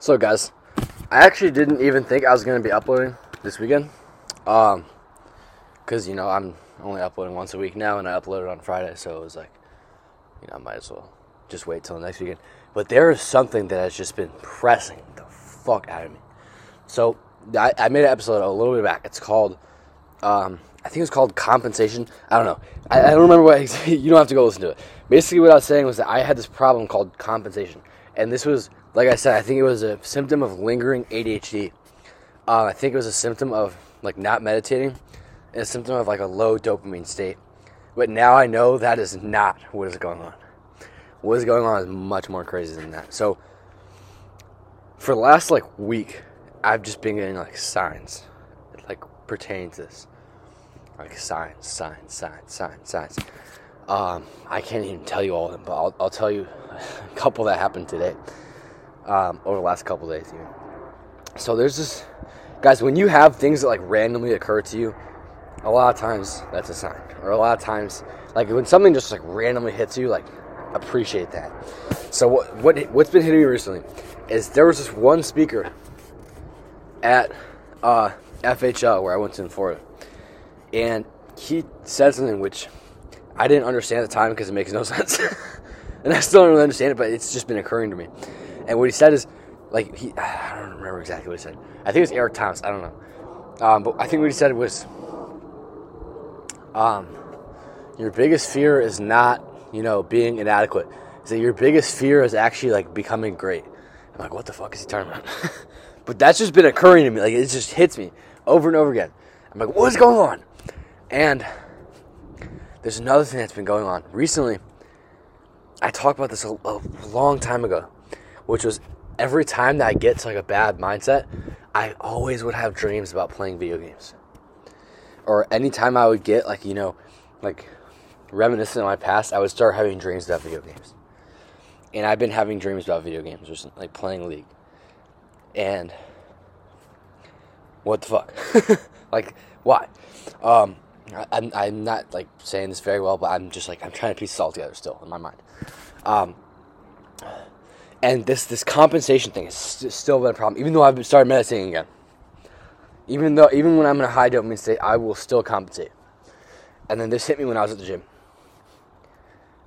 So, guys, I actually didn't even think I was going to be uploading this weekend. Um, because, you know, I'm only uploading once a week now, and I uploaded on Friday, so it was like, you know, I might as well just wait till next weekend. But there is something that has just been pressing the fuck out of me. So, I, I made an episode a little bit back. It's called, um, I think it's called compensation. I don't know. I, I don't remember what, you don't have to go listen to it. Basically, what I was saying was that I had this problem called compensation. And this was, like I said, I think it was a symptom of lingering ADHD. Uh, I think it was a symptom of like not meditating, and a symptom of like a low dopamine state. But now I know that is not what is going on. What is going on is much more crazy than that. So, for the last like week, I've just been getting like signs, like pertaining to this, like signs, signs, signs, signs, signs. Um, I can't even tell you all of them, but I'll, I'll tell you a couple that happened today, um, over the last couple days. Even. So there's this, guys. When you have things that like randomly occur to you, a lot of times that's a sign, or a lot of times, like when something just like randomly hits you, like appreciate that. So what what what's been hitting me recently is there was this one speaker at uh, FHL where I went to in Florida, and he said something which I didn't understand at the time because it makes no sense, and I still don't really understand it, but it's just been occurring to me. And what he said is, like he, I don't remember exactly what he said. I think it was Eric Thomas. I don't know, um, but I think what he said was, um, your biggest fear is not, you know, being inadequate. Is that your biggest fear is actually like becoming great. I'm like, what the fuck is he talking about? but that's just been occurring to me. Like it just hits me over and over again. I'm like, what is going on? And there's another thing that's been going on recently. I talked about this a, a long time ago, which was every time that I get to like a bad mindset, I always would have dreams about playing video games. Or anytime I would get like, you know, like reminiscent of my past, I would start having dreams about video games. And I've been having dreams about video games recently, like playing League. And what the fuck? like, why? Um, I, I'm, I'm not like saying this very well, but I'm just like I'm trying to piece this all together still in my mind. Um, and this this compensation thing has st- still been a problem, even though I've started meditating again. Even though even when I'm in a high dopamine state, I will still compensate. And then this hit me when I was at the gym.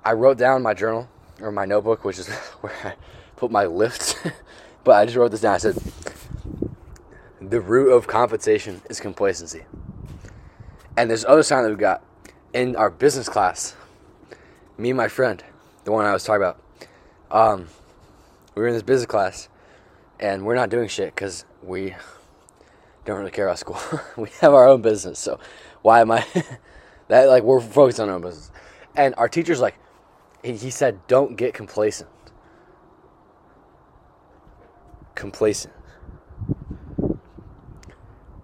I wrote down my journal or my notebook, which is where I put my lifts. but I just wrote this down. I said, "The root of compensation is complacency." And there's other sign that we got in our business class. Me and my friend, the one I was talking about, um, we were in this business class, and we're not doing shit because we don't really care about school. we have our own business, so why am I? that like we're focused on our own business. And our teacher's like, he, he said, don't get complacent. Complacent.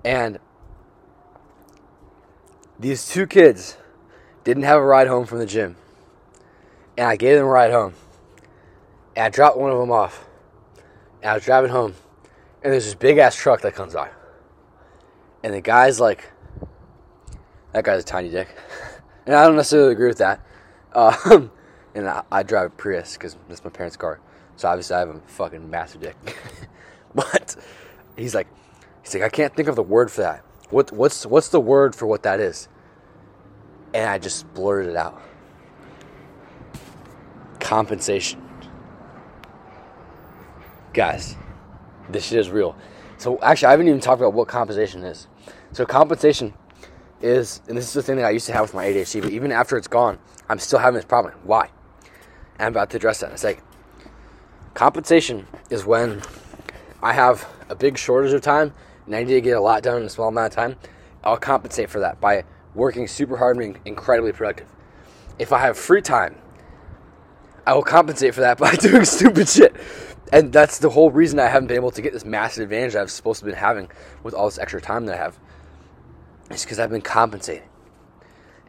And these two kids didn't have a ride home from the gym. And I gave them a ride home. And I dropped one of them off. And I was driving home. And there's this big ass truck that comes by. And the guy's like, that guy's a tiny dick. And I don't necessarily agree with that. Um, and I, I drive a Prius because that's my parents' car. So obviously I have a fucking massive dick. but he's like, he's like, I can't think of the word for that. What, what's, what's the word for what that is? And I just blurted it out. Compensation. Guys, this shit is real. So actually, I haven't even talked about what compensation is. So compensation is, and this is the thing that I used to have with my ADHD, but even after it's gone, I'm still having this problem. Why? And I'm about to address that a second. Compensation is when I have a big shortage of time and I need to get a lot done in a small amount of time. I'll compensate for that by working super hard and being incredibly productive. If I have free time, I will compensate for that by doing stupid shit. And that's the whole reason I haven't been able to get this massive advantage I've supposed to be having with all this extra time that I have. It's because I've been compensating.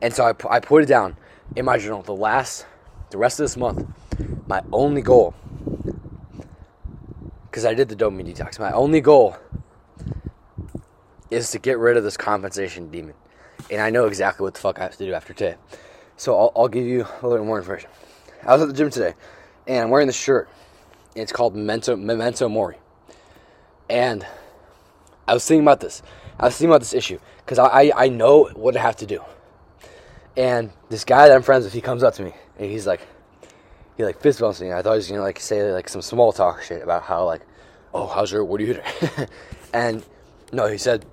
And so I, I put it down in my journal. The last, the rest of this month, my only goal, because I did the dopamine detox, my only goal is to get rid of this compensation demon. And I know exactly what the fuck I have to do after today. So I'll, I'll give you a little more information. I was at the gym today, and I'm wearing this shirt. It's called Memento, Memento Mori. And I was thinking about this. I was thinking about this issue because I, I, I know what I have to do. And this guy that I'm friends with, he comes up to me and he's like, he like fist bumps me. I thought he was gonna like say like some small talk shit about how like, oh, how's your what do you do? and no, he said,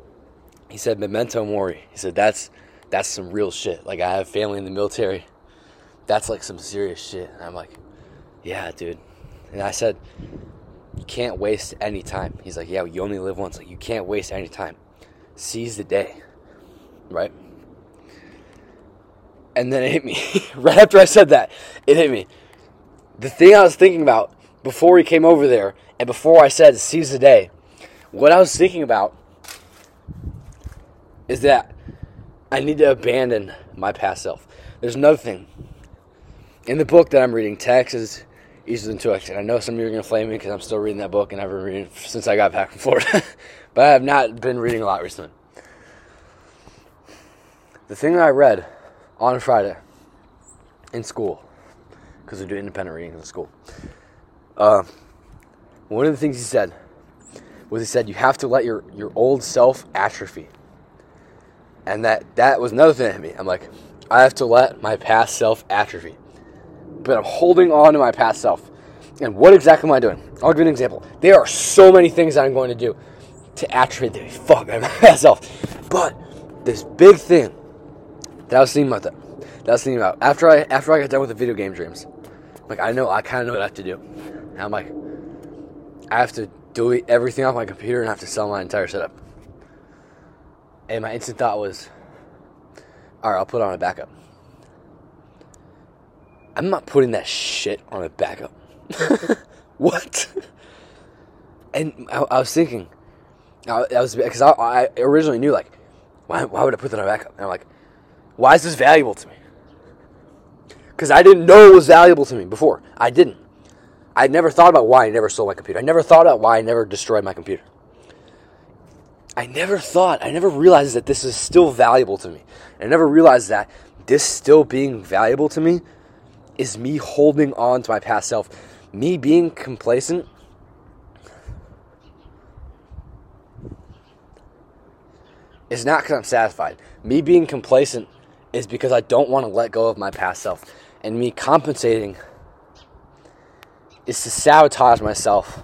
he said memento mori. He said that's that's some real shit. Like I have family in the military. That's like some serious shit. And I'm like, yeah, dude. And I said, you can't waste any time. He's like, yeah, you only live once. Like you can't waste any time. Seize the day, right? And then it hit me right after I said that. It hit me. The thing I was thinking about before he came over there, and before I said seize the day, what I was thinking about is that I need to abandon my past self. There's another thing. In the book that I'm reading, Taxes Easier Than And I know some of you are going to flame me because I'm still reading that book and I've been reading since I got back from Florida. but I have not been reading a lot recently. The thing that I read on Friday in school, because we do independent reading in school, uh, one of the things he said was he said you have to let your, your old self atrophy. And that that was another thing to me. I'm like, I have to let my past self atrophy. But I'm holding on to my past self. And what exactly am I doing? I'll give you an example. There are so many things I'm going to do to atrophy the fuck my past self. But this big thing that I was thinking about that, that I was thinking about after I after I got done with the video game dreams, like I know I kind of know what I have to do. And I'm like, I have to delete everything off my computer and I have to sell my entire setup. And my instant thought was, all right, I'll put on a backup. I'm not putting that shit on a backup. what? And I, I, was thinking, I, I was because I, I, originally knew like, why, why would I put that on a backup? And I'm like, why is this valuable to me? Because I didn't know it was valuable to me before. I didn't. I never thought about why I never sold my computer. I never thought about why I never destroyed my computer. I never thought, I never realized that this is still valuable to me. I never realized that this still being valuable to me is me holding on to my past self. Me being complacent is not because I'm satisfied. Me being complacent is because I don't want to let go of my past self. And me compensating is to sabotage myself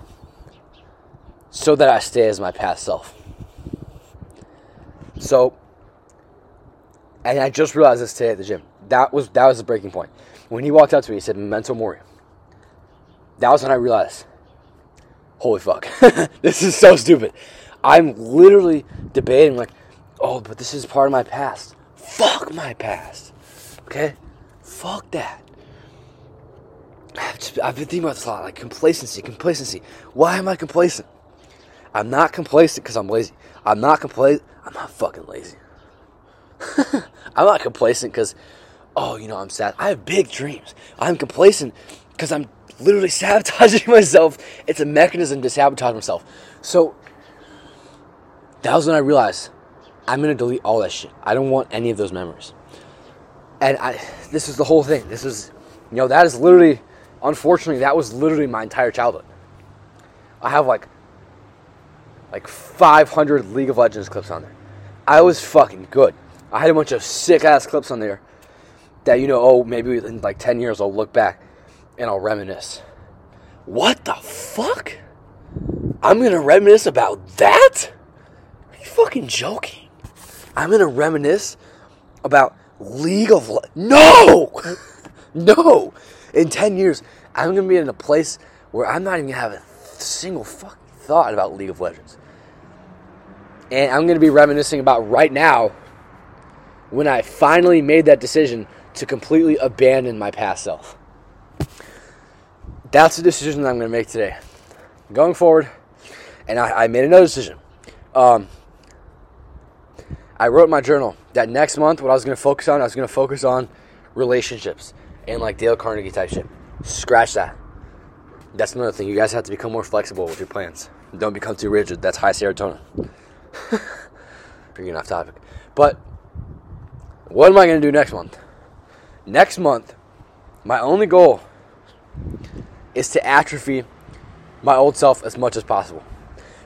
so that I stay as my past self. So, and I just realized this today at the gym. That was that was the breaking point. When he walked up to me, he said, "Memento mori." That was when I realized, holy fuck, this is so stupid. I'm literally debating like, oh, but this is part of my past. Fuck my past. Okay, fuck that. I've been thinking about this a lot, like complacency, complacency. Why am I complacent? I'm not complacent because I'm lazy. I'm not complacent. I'm not fucking lazy. I'm not complacent because, oh, you know, I'm sad. I have big dreams. I'm complacent because I'm literally sabotaging myself. It's a mechanism to sabotage myself. So that was when I realized I'm gonna delete all that shit. I don't want any of those memories. And I, this is the whole thing. This is, you know, that is literally, unfortunately, that was literally my entire childhood. I have like like 500 League of Legends clips on there. I was fucking good. I had a bunch of sick ass clips on there that, you know, oh, maybe in like 10 years I'll look back and I'll reminisce. What the fuck? I'm gonna reminisce about that? Are you fucking joking? I'm gonna reminisce about League of Le- No! no! In 10 years, I'm gonna be in a place where I'm not even gonna have a single fucking thought about League of Legends. And I'm to be reminiscing about right now when I finally made that decision to completely abandon my past self. That's the decision that I'm going to make today. Going forward, and I, I made another decision. Um, I wrote in my journal that next month, what I was going to focus on, I was going to focus on relationships and like Dale Carnegie type shit. Scratch that. That's another thing. You guys have to become more flexible with your plans. Don't become too rigid. That's high serotonin. Bringing off topic. But what am I going to do next month? Next month, my only goal is to atrophy my old self as much as possible.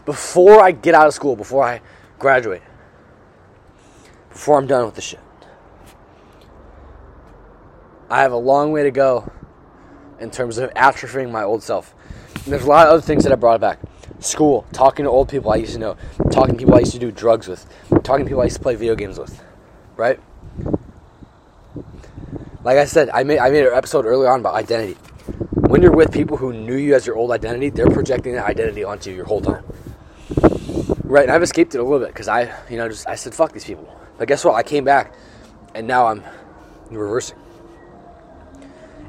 before I get out of school, before I graduate, before I'm done with the shit. I have a long way to go in terms of atrophying my old self. And there's a lot of other things that I brought back. School, talking to old people I used to know, talking to people I used to do drugs with, talking to people I used to play video games with, right? Like I said, I made I made an episode earlier on about identity. When you're with people who knew you as your old identity, they're projecting that identity onto you your whole time. Right, and I've escaped it a little bit because I, you know, just I said fuck these people. But guess what? I came back, and now I'm reversing.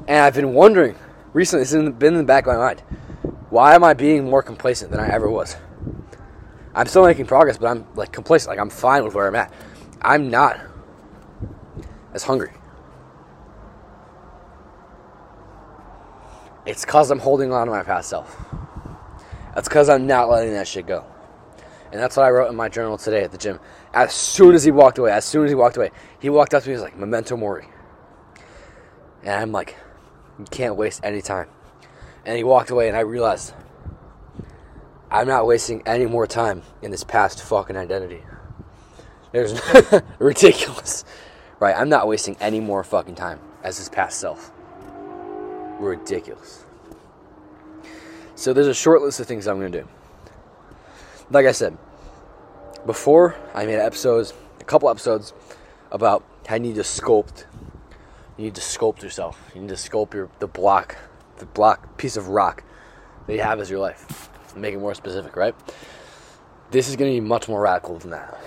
And I've been wondering recently, it's been in the back of my mind, why am I being more complacent than I ever was? I'm still making progress, but I'm like complacent. Like I'm fine with where I'm at. I'm not as hungry. It's because I'm holding on to my past self. That's because I'm not letting that shit go. And that's what I wrote in my journal today at the gym. As soon as he walked away, as soon as he walked away, he walked up to me and was like, Memento Mori. And I'm like, you can't waste any time. And he walked away, and I realized I'm not wasting any more time in this past fucking identity. There's ridiculous. Right, I'm not wasting any more fucking time as his past self. Ridiculous. So there's a short list of things I'm gonna do. Like I said, before I made episodes, a couple episodes about how you need to sculpt you need to sculpt yourself. You need to sculpt your the block, the block piece of rock that you have as your life. Make it more specific, right? This is going to be much more radical than that.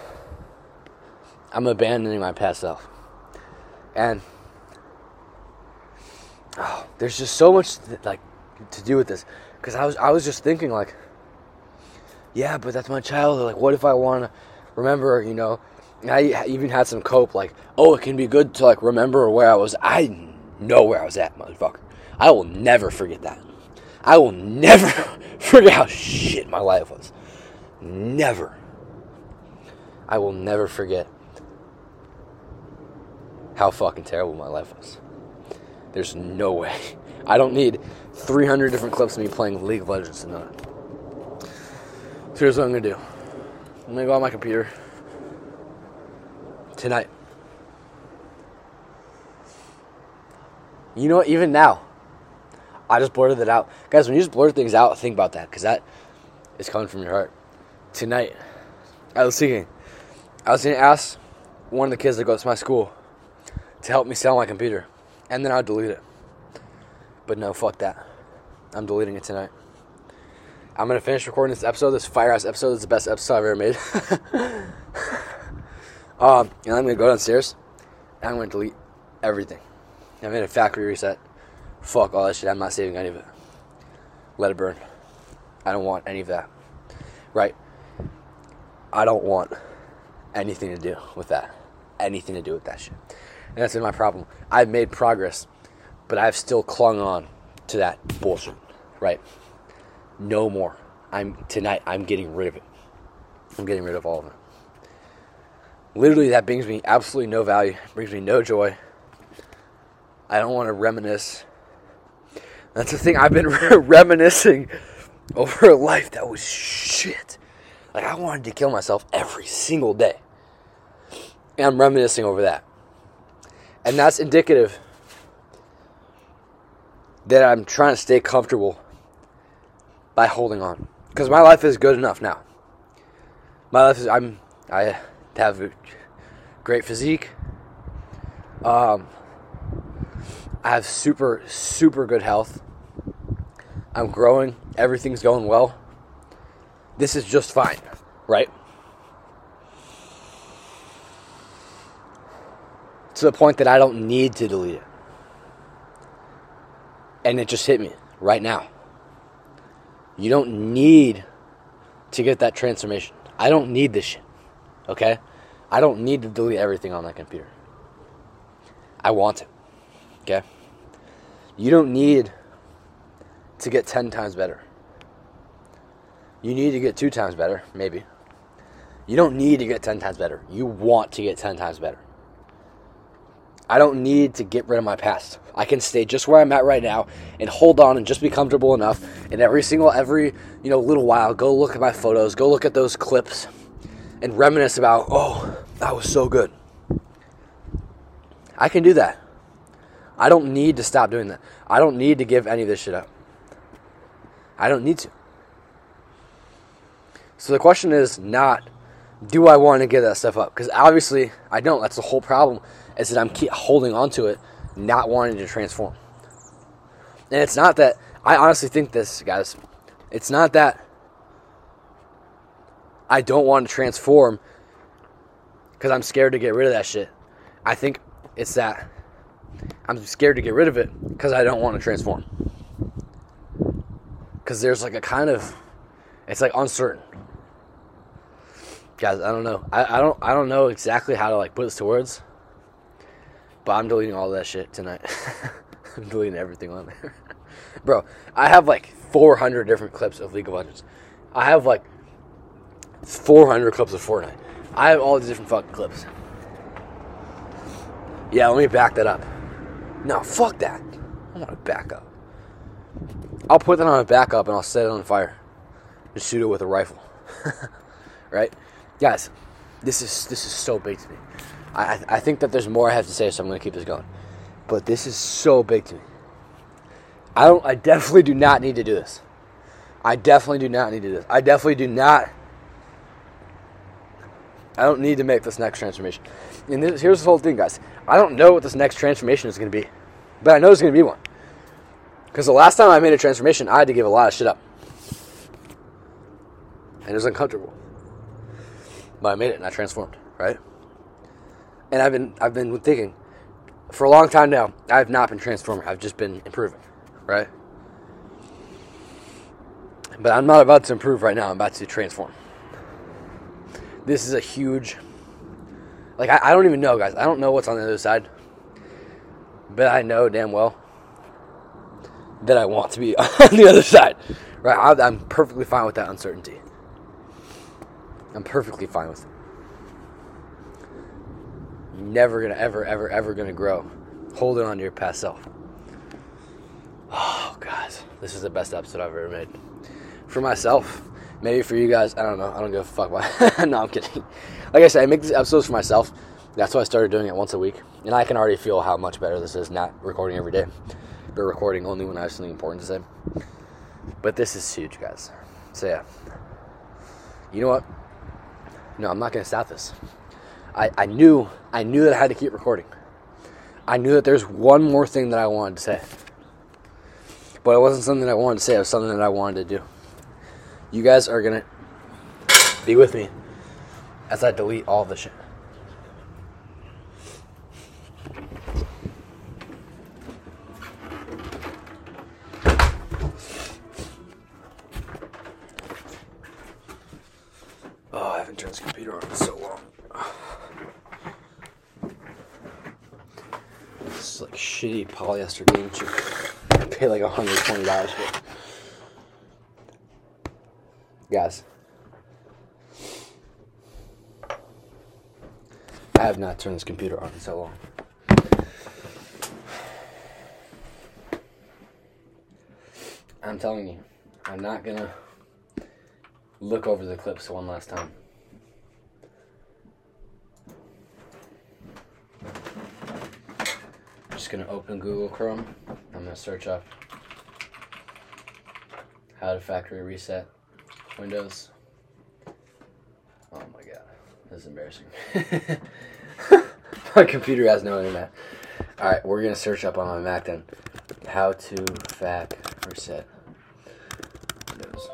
I'm abandoning my past self, and oh, there's just so much like to do with this because I was I was just thinking like, yeah, but that's my childhood. Like, what if I want to remember, you know, I even had some cope like, oh, it can be good to like remember where I was. I know where I was at, motherfucker. I will never forget that. I will never forget how shit my life was. Never. I will never forget how fucking terrible my life was. There's no way. I don't need 300 different clips of me playing League of Legends to know it. So here's what I'm gonna do. I'm gonna go on my computer tonight. You know what? Even now, I just blurted it out. Guys, when you just blurt things out, think about that because that is coming from your heart. Tonight, I was thinking, I was to ask one of the kids that goes to my school to help me sell my computer, and then I'll delete it. But no, fuck that. I'm deleting it tonight. I'm gonna finish recording this episode. This firehouse episode is the best episode I've ever made. um, and I'm gonna go downstairs and I'm gonna delete everything. I'm made a factory reset. Fuck all that shit. I'm not saving any of it. Let it burn. I don't want any of that. Right? I don't want anything to do with that. Anything to do with that shit. And that's been my problem. I've made progress, but I've still clung on to that bullshit. Right? No more. I'm tonight I'm getting rid of it. I'm getting rid of all of it. Literally that brings me absolutely no value, brings me no joy. I don't want to reminisce. That's the thing I've been reminiscing over a life that was shit. Like I wanted to kill myself every single day. And I'm reminiscing over that. And that's indicative that I'm trying to stay comfortable by holding on. Because my life is good enough now. My life is I'm I have a great physique. Um, I have super super good health. I'm growing. Everything's going well. This is just fine, right? To the point that I don't need to delete it. And it just hit me right now. You don't need to get that transformation. I don't need this shit. Okay? I don't need to delete everything on that computer. I want it. Okay? You don't need to get 10 times better. You need to get two times better, maybe. You don't need to get 10 times better. You want to get 10 times better. I don't need to get rid of my past. I can stay just where I'm at right now and hold on and just be comfortable enough. And every single, every, you know, little while, go look at my photos, go look at those clips and reminisce about, oh, that was so good. I can do that. I don't need to stop doing that. I don't need to give any of this shit up. I don't need to. So the question is not, do I want to give that stuff up? Because obviously I don't. That's the whole problem is that I'm keep holding on to it, not wanting to transform. And it's not that I honestly think this, guys. It's not that I don't want to transform because I'm scared to get rid of that shit. I think it's that I'm scared to get rid of it because I don't want to transform. Because there's like a kind of, it's like uncertain. Guys, I don't know. I, I don't I don't know exactly how to like put this to words. But I'm deleting all that shit tonight. I'm deleting everything on there. Bro, I have like 400 different clips of League of Legends. I have like 400 clips of Fortnite. I have all these different fucking clips. Yeah, let me back that up. No, fuck that. I want to back up. I'll put that on a backup and I'll set it on fire and shoot it with a rifle. right, guys? This is this is so big to me. I, I think that there's more I have to say, so I'm going to keep this going. But this is so big to me. I don't. I definitely do not need to do this. I definitely do not need to do this. I definitely do not. I don't need to make this next transformation. And this, here's the whole thing, guys. I don't know what this next transformation is going to be, but I know there's going to be one. Because the last time I made a transformation, I had to give a lot of shit up, and it was uncomfortable. But I made it, and I transformed. Right and I've been I've been thinking for a long time now. I have not been transforming. I've just been improving, right? But I'm not about to improve right now. I'm about to transform. This is a huge. Like I, I don't even know, guys. I don't know what's on the other side, but I know damn well that I want to be on the other side, right? I, I'm perfectly fine with that uncertainty. I'm perfectly fine with it never gonna ever ever ever gonna grow. Holding on to your past self. Oh guys this is the best episode i've ever made. For myself. Maybe for you guys. I don't know. I don't give a fuck about no i'm kidding. Like i said i make these episodes for myself. That's why i started doing it once a week. And i can already feel how much better this is not recording every day but recording only when i have something important to say. But this is huge guys. So yeah. You know what? No i'm not gonna stop this I, I knew I knew that I had to keep recording. I knew that there's one more thing that I wanted to say. But it wasn't something that I wanted to say, it was something that I wanted to do. You guys are gonna be with me as I delete all the shit. Shitty game. I pay like $120 for it. Guys. I have not turned this computer on in so long. I'm telling you, I'm not gonna look over the clips one last time. Going to open Google Chrome. I'm going to search up how to factory reset Windows. Oh my god, this is embarrassing. my computer has no internet. Alright, we're going to search up on my Mac then how to fac reset Windows.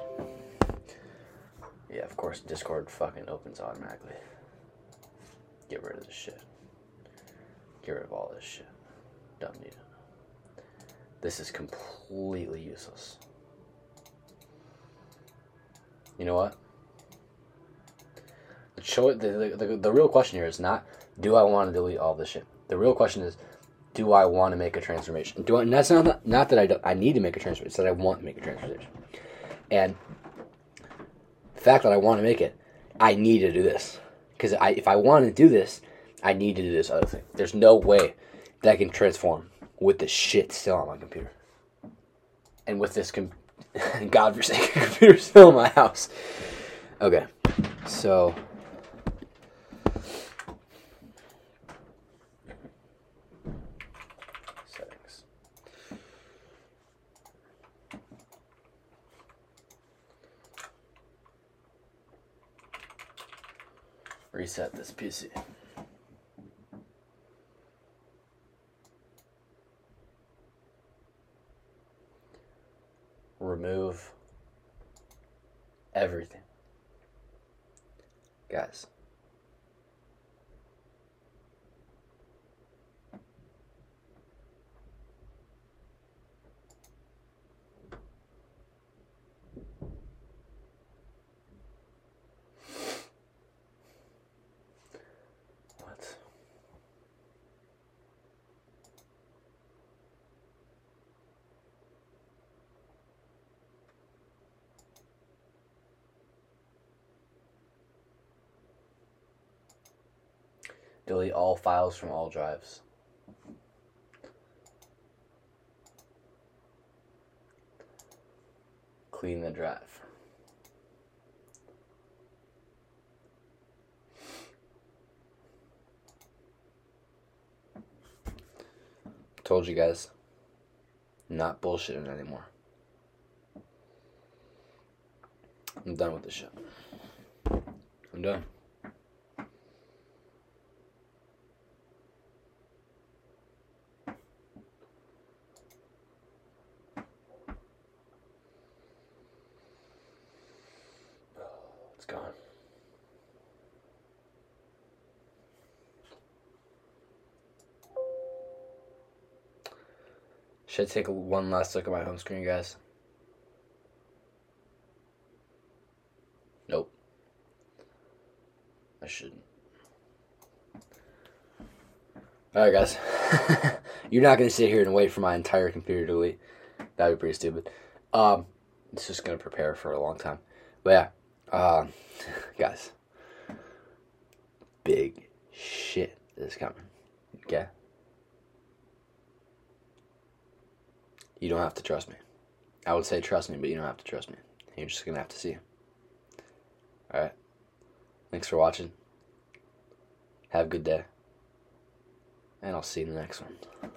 Yeah, of course, Discord fucking opens automatically. Get rid of this shit. Get rid of all this shit. Don't need it. This is completely useless. You know what? The, cho- the, the, the, the real question here is not, do I want to delete all this shit? The real question is, do I want to make a transformation? Do I, and that's not, not that I, don't, I need to make a transformation, it's that I want to make a transformation. And the fact that I want to make it, I need to do this. Because I, if I want to do this, I need to do this other thing. There's no way that can transform with the shit still on my computer. And with this com- godforsaken computer still in my house. Okay, so. Settings. Reset this PC. Remove everything. Guys. What? Delete all files from all drives. Clean the drive. Told you guys. Not bullshitting anymore. I'm done with this shit. I'm done. It's gone. Should I take one last look at my home screen, guys? Nope. I shouldn't. Alright, guys. You're not going to sit here and wait for my entire computer to delete. That'd be pretty stupid. Um, it's just going to prepare for a long time. But yeah. Um, guys, big shit is coming. Okay? You don't have to trust me. I would say trust me, but you don't have to trust me. You're just gonna have to see. Alright. Thanks for watching. Have a good day. And I'll see you in the next one.